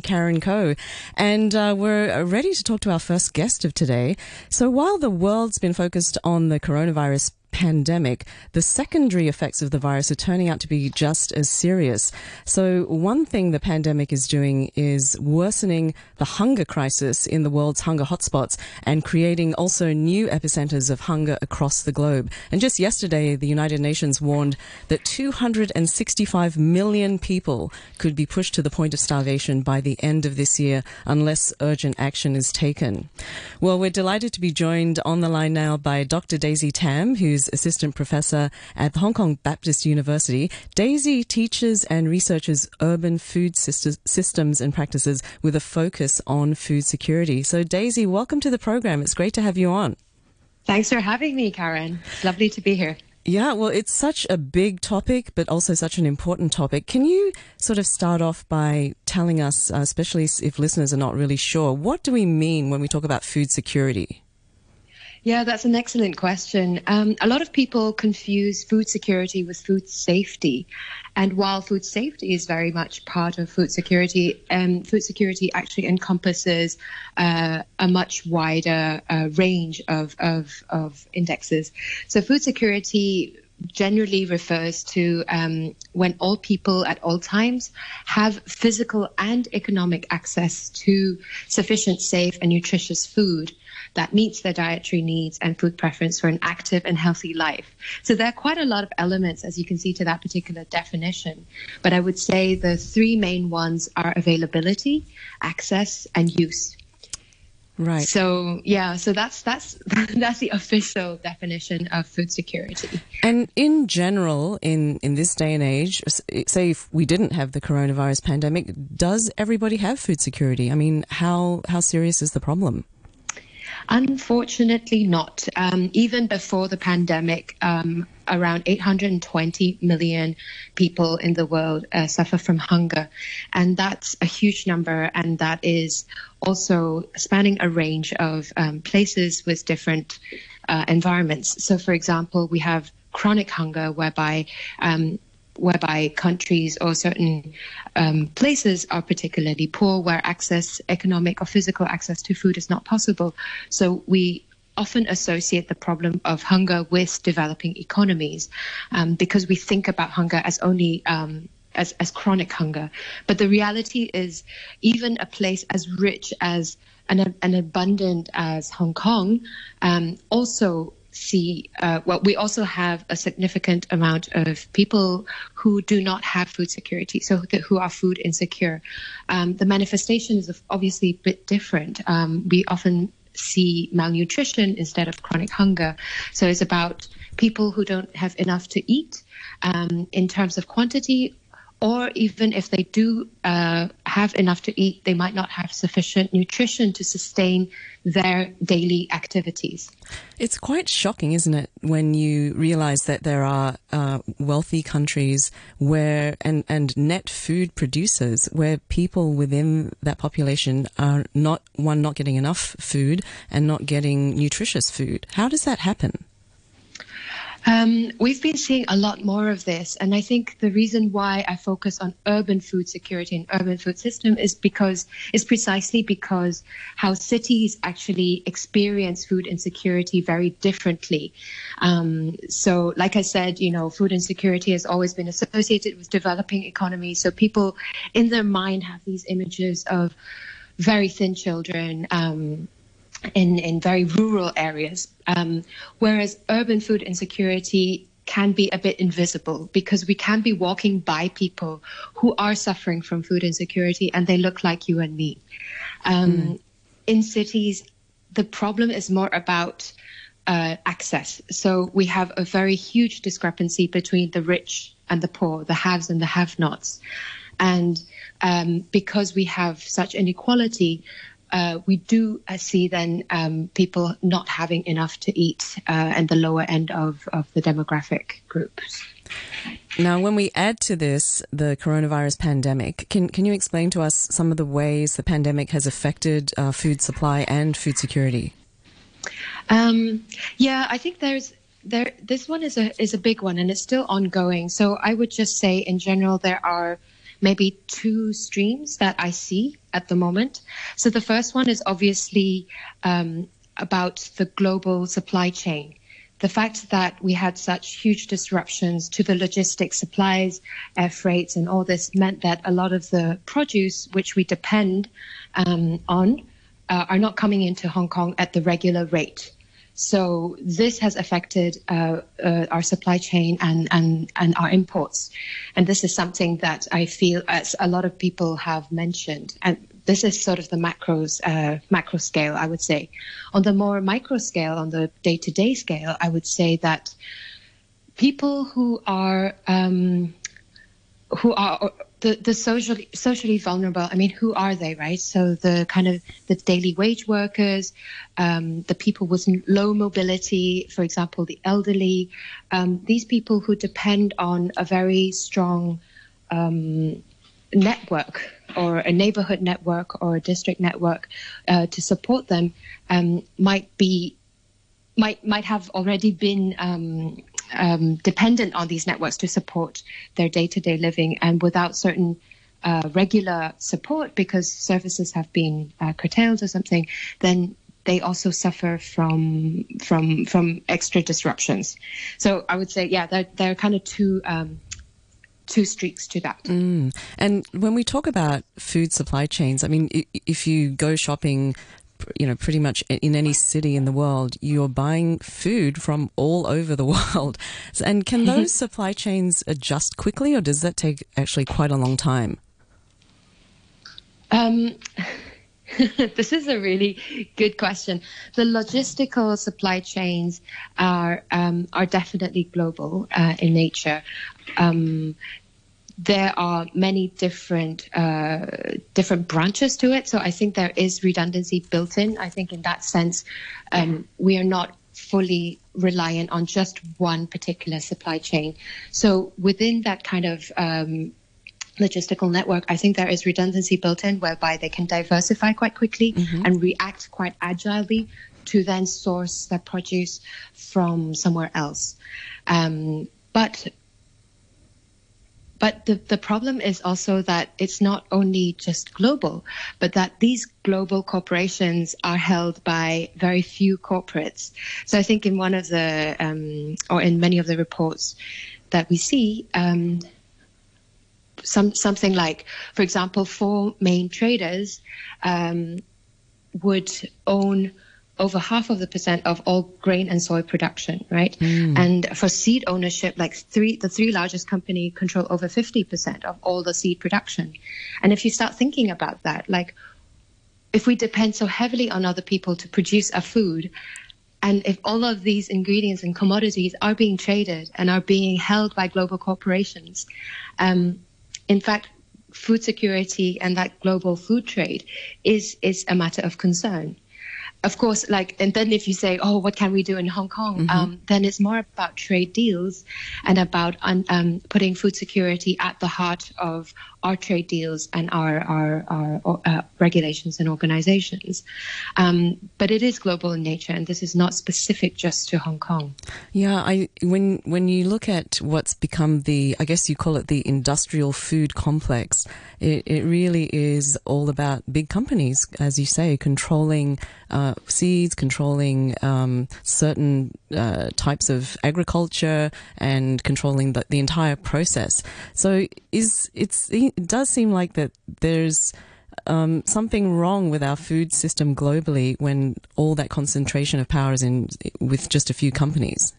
Karen Coe, and uh, we're ready to talk to our first guest of today. So, while the world's been focused on the coronavirus pandemic, the secondary effects of the virus are turning out to be just as serious. So, one thing the pandemic is doing is worsening the hunger crisis in the world's hunger hotspots and creating also new epicenters of hunger across the globe. And just yesterday, the United Nations warned that 265 million people could be pushed to the point of starvation by the end of this year unless urgent action is taken. Well, we're delighted to be joined on the line now by Dr. Daisy Tam, who's assistant professor at the Hong Kong Baptist University. Daisy teaches and researches urban food systems and practices with a focus on food security. So, Daisy, welcome to the program. It's great to have you on. Thanks for having me, Karen. It's lovely to be here. Yeah, well, it's such a big topic, but also such an important topic. Can you sort of start off by telling us, uh, especially if listeners are not really sure, what do we mean when we talk about food security? Yeah, that's an excellent question. Um, a lot of people confuse food security with food safety. And while food safety is very much part of food security, um, food security actually encompasses uh, a much wider uh, range of, of, of indexes. So food security generally refers to um, when all people at all times have physical and economic access to sufficient, safe, and nutritious food that meets their dietary needs and food preference for an active and healthy life. So there are quite a lot of elements, as you can see, to that particular definition. But I would say the three main ones are availability, access, and use. Right. So yeah, so that's that's that's the official definition of food security. And in general, in in this day and age, say if we didn't have the coronavirus pandemic, does everybody have food security? I mean, how how serious is the problem? Unfortunately, not. Um, even before the pandemic, um, around 820 million people in the world uh, suffer from hunger. And that's a huge number. And that is also spanning a range of um, places with different uh, environments. So, for example, we have chronic hunger, whereby um, whereby countries or certain um, places are particularly poor, where access, economic or physical access to food is not possible. So we often associate the problem of hunger with developing economies um, because we think about hunger as only um, as, as chronic hunger. But the reality is, even a place as rich as and, and abundant as Hong Kong um, also see, uh, well, we also have a significant amount of people who do not have food security, so who are food insecure. Um, the manifestation is obviously a bit different. Um, we often see malnutrition instead of chronic hunger. So it's about people who don't have enough to eat um, in terms of quantity or even if they do uh, have enough to eat, they might not have sufficient nutrition to sustain their daily activities. It's quite shocking, isn't it, when you realize that there are uh, wealthy countries where and, and net food producers where people within that population are not one not getting enough food and not getting nutritious food. How does that happen? Um, we've been seeing a lot more of this, and I think the reason why I focus on urban food security and urban food system is because it's precisely because how cities actually experience food insecurity very differently. Um, so, like I said, you know, food insecurity has always been associated with developing economies. So people in their mind have these images of very thin children. Um, in, in very rural areas, um, whereas urban food insecurity can be a bit invisible because we can be walking by people who are suffering from food insecurity and they look like you and me. Um, mm. In cities, the problem is more about uh, access. So we have a very huge discrepancy between the rich and the poor, the haves and the have nots. And um, because we have such inequality, uh, we do uh, see then um, people not having enough to eat uh, and the lower end of, of the demographic groups. Now, when we add to this the coronavirus pandemic, can, can you explain to us some of the ways the pandemic has affected uh, food supply and food security? Um, yeah, I think there's there. This one is a is a big one, and it's still ongoing. So I would just say, in general, there are maybe two streams that I see at the moment. So the first one is obviously um, about the global supply chain. The fact that we had such huge disruptions to the logistics supplies, air freights, and all this meant that a lot of the produce which we depend um, on uh, are not coming into Hong Kong at the regular rate. So this has affected uh, uh, our supply chain and, and, and our imports. And this is something that I feel as a lot of people have mentioned. And this is sort of the macros, uh, macro scale, I would say. On the more micro scale, on the day to day scale, I would say that people who are, um, who are the, the socially socially vulnerable i mean who are they right? So the kind of the daily wage workers um, the people with low mobility for example the elderly um, these people who depend on a very strong um, network or a neighborhood network or a district network uh, to support them um, might be might might have already been um, dependent on these networks to support their day-to-day living, and without certain uh, regular support because services have been uh, curtailed or something, then they also suffer from from from extra disruptions. So I would say, yeah, there, there are kind of two um, two streaks to that. Mm. And when we talk about food supply chains, I mean, if you go shopping you know, pretty much in any city in the world, you're buying food from all over the world. And can those supply chains adjust quickly, or does that take actually quite a long time? Um, this is a really good question. The logistical supply chains are um, are definitely global uh, in nature. Um, there are many different uh, different branches to it. So I think there is redundancy built in. I think in that sense, um, we are not fully reliant on just one particular supply chain. So within that kind of um, logistical network, I think there is redundancy built in whereby they can diversify quite quickly mm-hmm. and react quite agilely to then source their produce from somewhere else. Um, but but the, the problem is also that it's not only just global, but that these global corporations are held by very few corporates. So I think in one of the, um, or in many of the reports that we see, um, some something like, for example, four main traders um, would own over half of the percent of all grain and soy production, right? Mm. And for seed ownership, like three, the three largest company control over 50% of all the seed production. And if you start thinking about that, like if we depend so heavily on other people to produce our food, and if all of these ingredients and commodities are being traded and are being held by global corporations, um, in fact, food security and that global food trade is is a matter of concern of course, like, and then if you say, oh, what can we do in Hong Kong? Mm-hmm. Um, then it's more about trade deals and about un, um, putting food security at the heart of our trade deals and our our, our uh, regulations and organizations. Um, but it is global in nature, and this is not specific just to Hong Kong. Yeah, I when when you look at what's become the, I guess you call it the industrial food complex, it, it really is all about big companies, as you say, controlling uh, seeds, controlling um, certain uh, types of agriculture, and controlling the, the entire process. So is it's it does seem like that there's um, something wrong with our food system globally when all that concentration of power is in with just a few companies.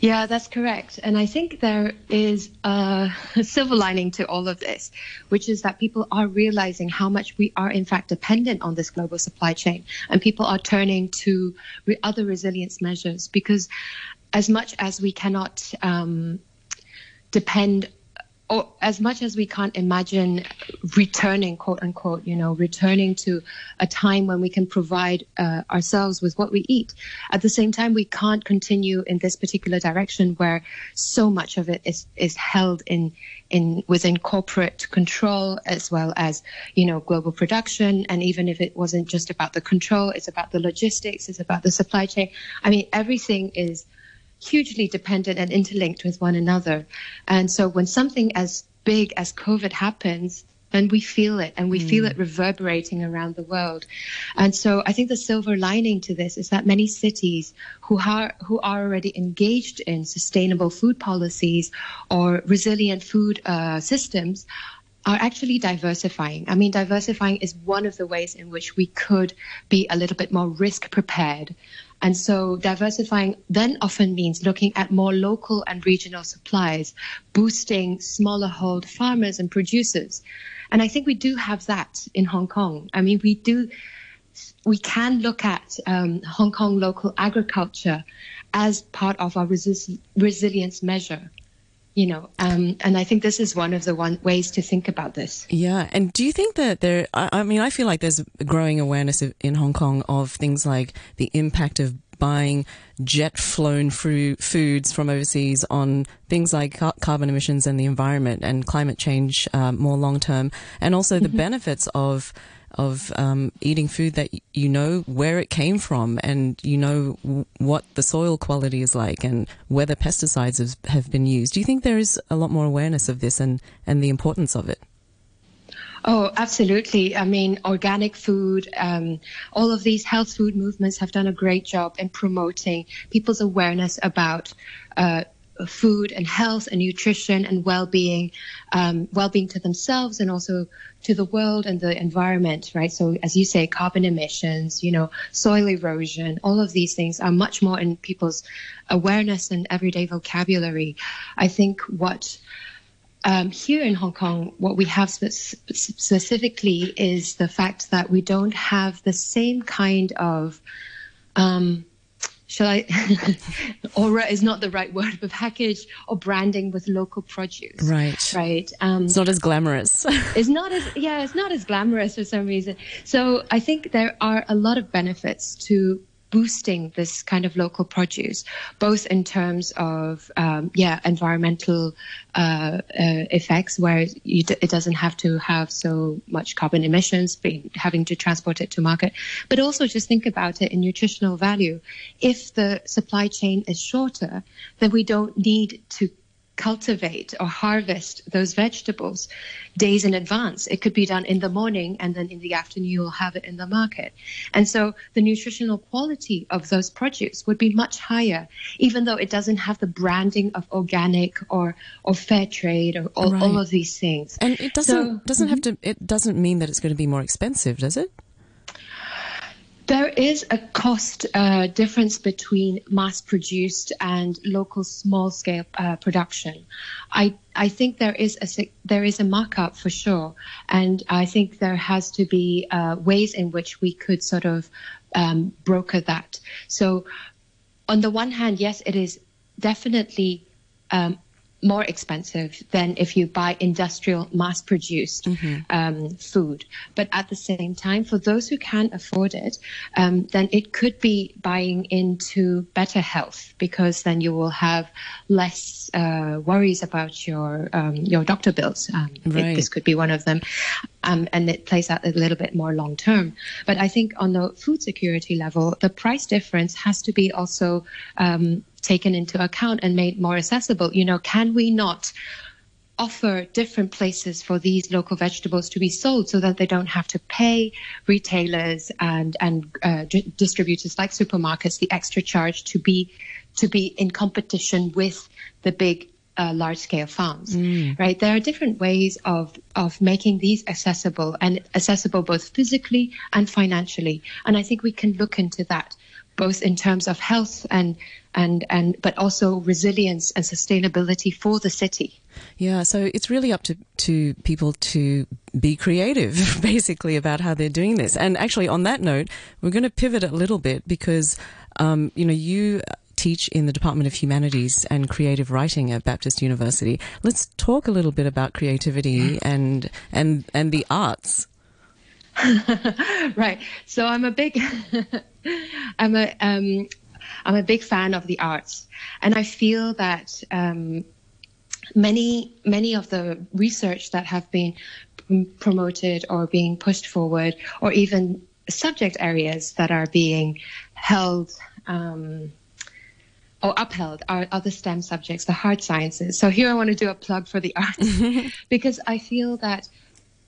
Yeah, that's correct. And I think there is a silver lining to all of this, which is that people are realizing how much we are, in fact, dependent on this global supply chain. And people are turning to other resilience measures because, as much as we cannot um, depend or as much as we can't imagine returning, quote unquote, you know, returning to a time when we can provide uh, ourselves with what we eat. At the same time, we can't continue in this particular direction where so much of it is is held in in within corporate control as well as you know global production. And even if it wasn't just about the control, it's about the logistics, it's about the supply chain. I mean, everything is hugely dependent and interlinked with one another. And so when something as big as COVID happens, then we feel it and we mm. feel it reverberating around the world. And so I think the silver lining to this is that many cities who are, who are already engaged in sustainable food policies or resilient food uh, systems are actually diversifying. I mean, diversifying is one of the ways in which we could be a little bit more risk prepared. And so diversifying then often means looking at more local and regional supplies, boosting smaller hold farmers and producers. And I think we do have that in Hong Kong. I mean, we do, we can look at um, Hong Kong local agriculture as part of our resist- resilience measure you know um, and i think this is one of the one ways to think about this yeah and do you think that there i, I mean i feel like there's a growing awareness of, in hong kong of things like the impact of buying jet flown foods from overseas on things like car- carbon emissions and the environment and climate change uh, more long term and also the mm-hmm. benefits of of um, eating food that you know where it came from and you know w- what the soil quality is like and whether pesticides have, have been used. Do you think there is a lot more awareness of this and, and the importance of it? Oh, absolutely. I mean, organic food, um, all of these health food movements have done a great job in promoting people's awareness about uh, food and health and nutrition and well-being, um, well-being to themselves and also to the world and the environment, right? So as you say, carbon emissions, you know, soil erosion, all of these things are much more in people's awareness and everyday vocabulary. I think what um, here in Hong Kong, what we have spe- specifically is the fact that we don't have the same kind of um, shall I? aura is not the right word, but package or branding with local produce. Right. Right. Um, it's not as glamorous. it's not as yeah, it's not as glamorous for some reason. So I think there are a lot of benefits to boosting this kind of local produce, both in terms of um, yeah environmental uh, uh, effects, where d- it doesn't have to have so much carbon emissions, being, having to transport it to market, but also just think about it in nutritional value. If the supply chain is shorter, then we don't need to cultivate or harvest those vegetables days in advance. It could be done in the morning and then in the afternoon you'll have it in the market. And so the nutritional quality of those produce would be much higher, even though it doesn't have the branding of organic or, or fair trade or all, right. all of these things. And it doesn't, so, doesn't mm-hmm. have to, it doesn't mean that it's going to be more expensive, does it? There is a cost uh, difference between mass produced and local small scale uh, production. I, I think there is a there is a markup for sure, and I think there has to be uh, ways in which we could sort of um, broker that. So, on the one hand, yes, it is definitely um, more expensive than if you buy industrial mass produced mm-hmm. um, food. But at the same time, for those who can afford it, um, then it could be buying into better health because then you will have less uh, worries about your um, your doctor bills. Um, right. It, this could be one of them. Um, and it plays out a little bit more long term. But I think on the food security level, the price difference has to be also um, taken into account and made more accessible. You know, can we not offer different places for these local vegetables to be sold so that they don't have to pay retailers and and uh, d- distributors like supermarkets the extra charge to be to be in competition with the big uh, large scale farms, mm. right? There are different ways of, of making these accessible and accessible both physically and financially. And I think we can look into that both in terms of health and and and but also resilience and sustainability for the city. Yeah, so it's really up to to people to be creative basically about how they're doing this. And actually on that note, we're going to pivot a little bit because um, you know, you teach in the Department of Humanities and Creative Writing at Baptist University. Let's talk a little bit about creativity and and and the arts. right. So I'm a big I'm a um, I'm a big fan of the arts, and I feel that um, many many of the research that have been promoted or being pushed forward, or even subject areas that are being held um, or upheld are other STEM subjects, the hard sciences. So here I want to do a plug for the arts because I feel that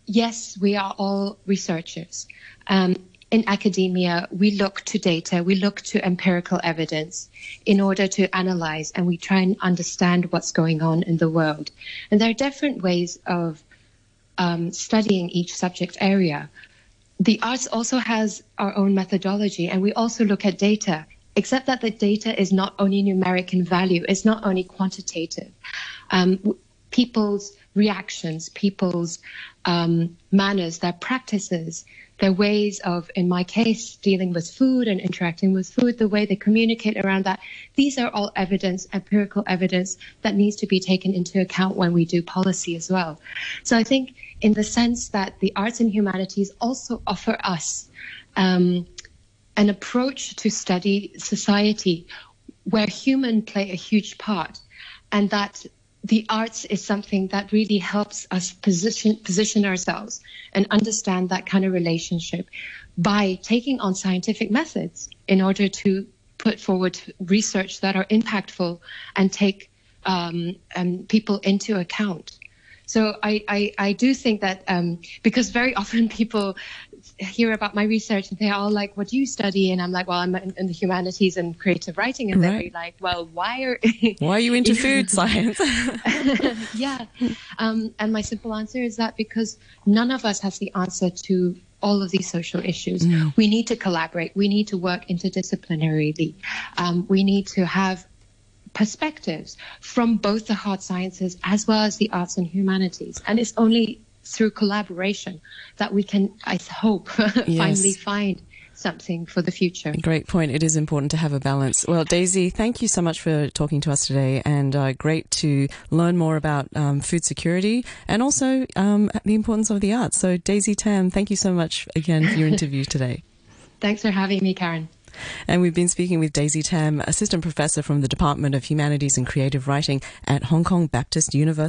yes, we are all researchers. Um, in academia, we look to data, we look to empirical evidence in order to analyze and we try and understand what's going on in the world. And there are different ways of um, studying each subject area. The arts also has our own methodology and we also look at data, except that the data is not only numeric in value, it's not only quantitative. Um, people's reactions, people's um, manners, their practices, their ways of, in my case, dealing with food and interacting with food, the way they communicate around that. These are all evidence, empirical evidence that needs to be taken into account when we do policy as well. So I think in the sense that the arts and humanities also offer us um, an approach to study society where human play a huge part and that the arts is something that really helps us position position ourselves and understand that kind of relationship by taking on scientific methods in order to put forward research that are impactful and take um, um, people into account. So I, I, I do think that um, because very often people hear about my research and they're all like, "What do you study?" And I'm like, "Well, I'm in, in the humanities and creative writing." And right. they're like, "Well, why are why are you into food science?" yeah, um, and my simple answer is that because none of us has the answer to all of these social issues. Mm. We need to collaborate. We need to work interdisciplinarily. Um, we need to have perspectives from both the hard sciences as well as the arts and humanities. And it's only through collaboration that we can, I hope, yes. finally find something for the future. Great point. It is important to have a balance. Well, Daisy, thank you so much for talking to us today, and uh, great to learn more about um, food security and also um, the importance of the arts. So, Daisy Tam, thank you so much again for your interview today. Thanks for having me, Karen. And we've been speaking with Daisy Tam, Assistant Professor from the Department of Humanities and Creative Writing at Hong Kong Baptist University.